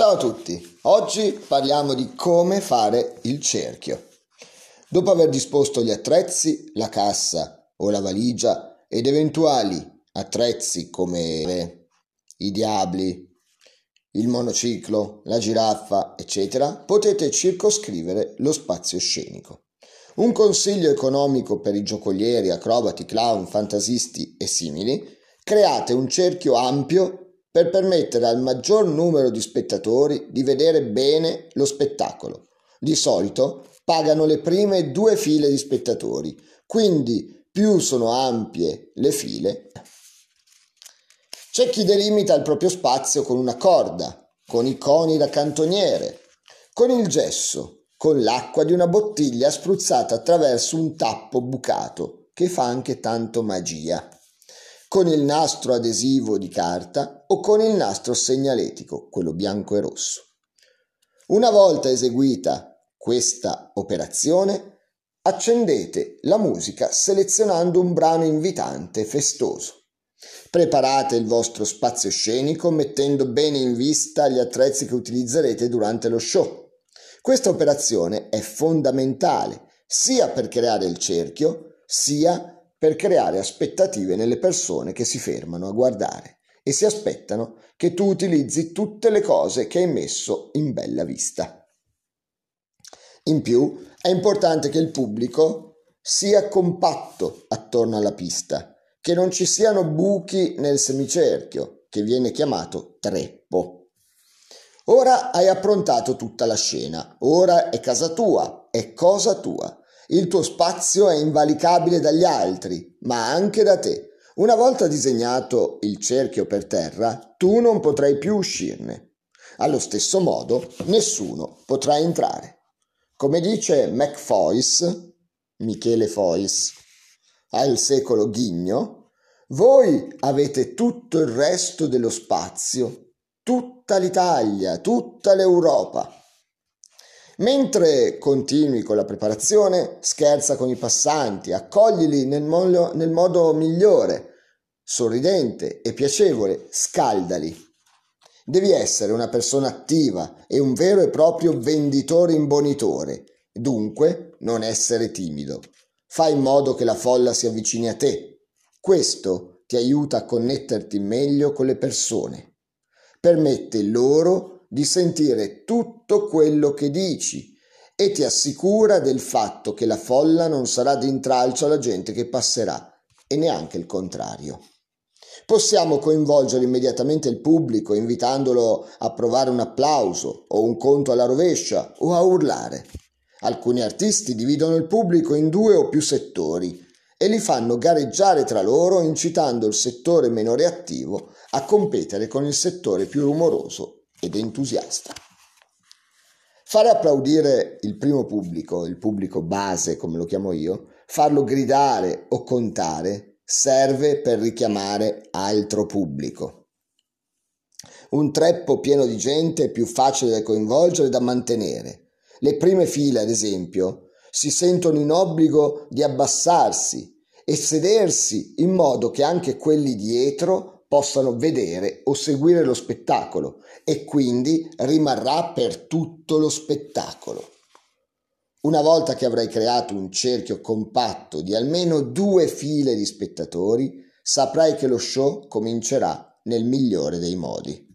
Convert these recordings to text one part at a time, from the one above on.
Ciao a tutti, oggi parliamo di come fare il cerchio. Dopo aver disposto gli attrezzi, la cassa o la valigia ed eventuali attrezzi come i diabli, il monociclo, la giraffa, eccetera, potete circoscrivere lo spazio scenico. Un consiglio economico per i giocolieri, acrobati, clown, fantasisti e simili, create un cerchio ampio per permettere al maggior numero di spettatori di vedere bene lo spettacolo. Di solito pagano le prime due file di spettatori, quindi più sono ampie le file. C'è chi delimita il proprio spazio con una corda, con i coni da cantoniere, con il gesso, con l'acqua di una bottiglia spruzzata attraverso un tappo bucato, che fa anche tanto magia, con il nastro adesivo di carta o con il nastro segnaletico, quello bianco e rosso. Una volta eseguita questa operazione, accendete la musica selezionando un brano invitante e festoso. Preparate il vostro spazio scenico mettendo bene in vista gli attrezzi che utilizzerete durante lo show questa operazione è fondamentale sia per creare il cerchio, sia per creare aspettative nelle persone che si fermano a guardare e si aspettano che tu utilizzi tutte le cose che hai messo in bella vista. In più, è importante che il pubblico sia compatto attorno alla pista, che non ci siano buchi nel semicerchio, che viene chiamato treppo. Ora hai approntato tutta la scena, ora è casa tua, è cosa tua. Il tuo spazio è invalicabile dagli altri, ma anche da te. Una volta disegnato il cerchio per terra, tu non potrai più uscirne. Allo stesso modo, nessuno potrà entrare. Come dice MacFoyce, Michele Foyce, al secolo Ghigno, voi avete tutto il resto dello spazio tutta l'Italia, tutta l'Europa. Mentre continui con la preparazione, scherza con i passanti, accoglili nel modo, nel modo migliore, sorridente e piacevole, scaldali. Devi essere una persona attiva e un vero e proprio venditore imbonitore, dunque non essere timido. Fai in modo che la folla si avvicini a te. Questo ti aiuta a connetterti meglio con le persone permette loro di sentire tutto quello che dici e ti assicura del fatto che la folla non sarà d'intralcio alla gente che passerà e neanche il contrario. Possiamo coinvolgere immediatamente il pubblico invitandolo a provare un applauso o un conto alla rovescia o a urlare. Alcuni artisti dividono il pubblico in due o più settori e li fanno gareggiare tra loro incitando il settore meno reattivo a competere con il settore più rumoroso ed entusiasta. Fare applaudire il primo pubblico, il pubblico base come lo chiamo io, farlo gridare o contare serve per richiamare altro pubblico. Un treppo pieno di gente è più facile da coinvolgere e da mantenere. Le prime file, ad esempio, si sentono in obbligo di abbassarsi e sedersi in modo che anche quelli dietro possano vedere o seguire lo spettacolo e quindi rimarrà per tutto lo spettacolo. Una volta che avrai creato un cerchio compatto di almeno due file di spettatori, saprai che lo show comincerà nel migliore dei modi.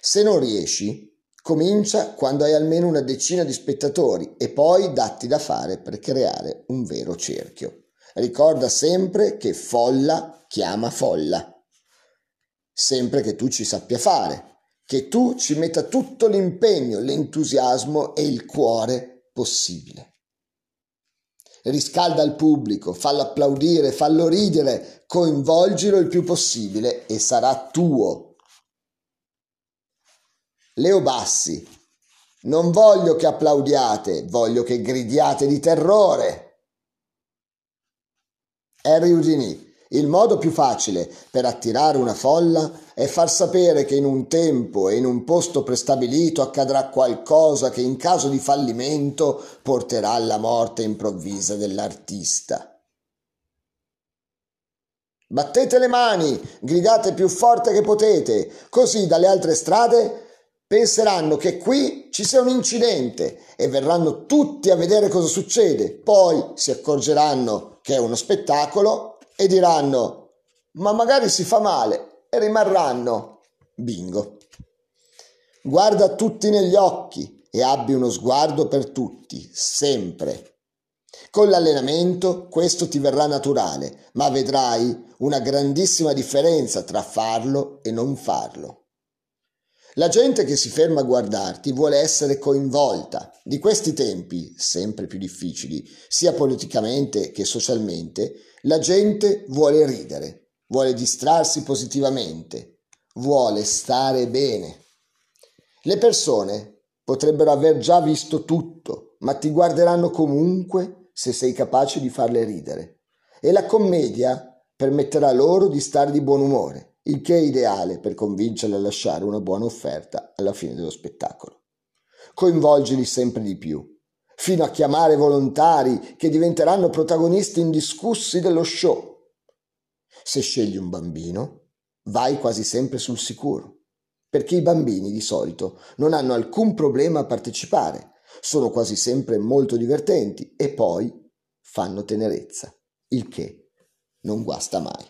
Se non riesci, Comincia quando hai almeno una decina di spettatori e poi datti da fare per creare un vero cerchio. Ricorda sempre che folla chiama folla. Sempre che tu ci sappia fare, che tu ci metta tutto l'impegno, l'entusiasmo e il cuore possibile. Riscalda il pubblico, fallo applaudire, fallo ridere, coinvolgilo il più possibile e sarà tuo Leo Bassi. Non voglio che applaudiate, voglio che gridiate di terrore. Harry Houdini. Il modo più facile per attirare una folla è far sapere che in un tempo e in un posto prestabilito accadrà qualcosa che in caso di fallimento porterà alla morte improvvisa dell'artista. Battete le mani, gridate più forte che potete, così dalle altre strade penseranno che qui ci sia un incidente e verranno tutti a vedere cosa succede. Poi si accorgeranno che è uno spettacolo e diranno ma magari si fa male e rimarranno. Bingo. Guarda tutti negli occhi e abbi uno sguardo per tutti, sempre. Con l'allenamento questo ti verrà naturale, ma vedrai una grandissima differenza tra farlo e non farlo. La gente che si ferma a guardarti vuole essere coinvolta. Di questi tempi, sempre più difficili, sia politicamente che socialmente, la gente vuole ridere, vuole distrarsi positivamente, vuole stare bene. Le persone potrebbero aver già visto tutto, ma ti guarderanno comunque se sei capace di farle ridere. E la commedia permetterà loro di stare di buon umore il che è ideale per convincerli a lasciare una buona offerta alla fine dello spettacolo. Coinvolgili sempre di più, fino a chiamare volontari che diventeranno protagonisti indiscussi dello show. Se scegli un bambino, vai quasi sempre sul sicuro, perché i bambini di solito non hanno alcun problema a partecipare, sono quasi sempre molto divertenti e poi fanno tenerezza, il che non guasta mai.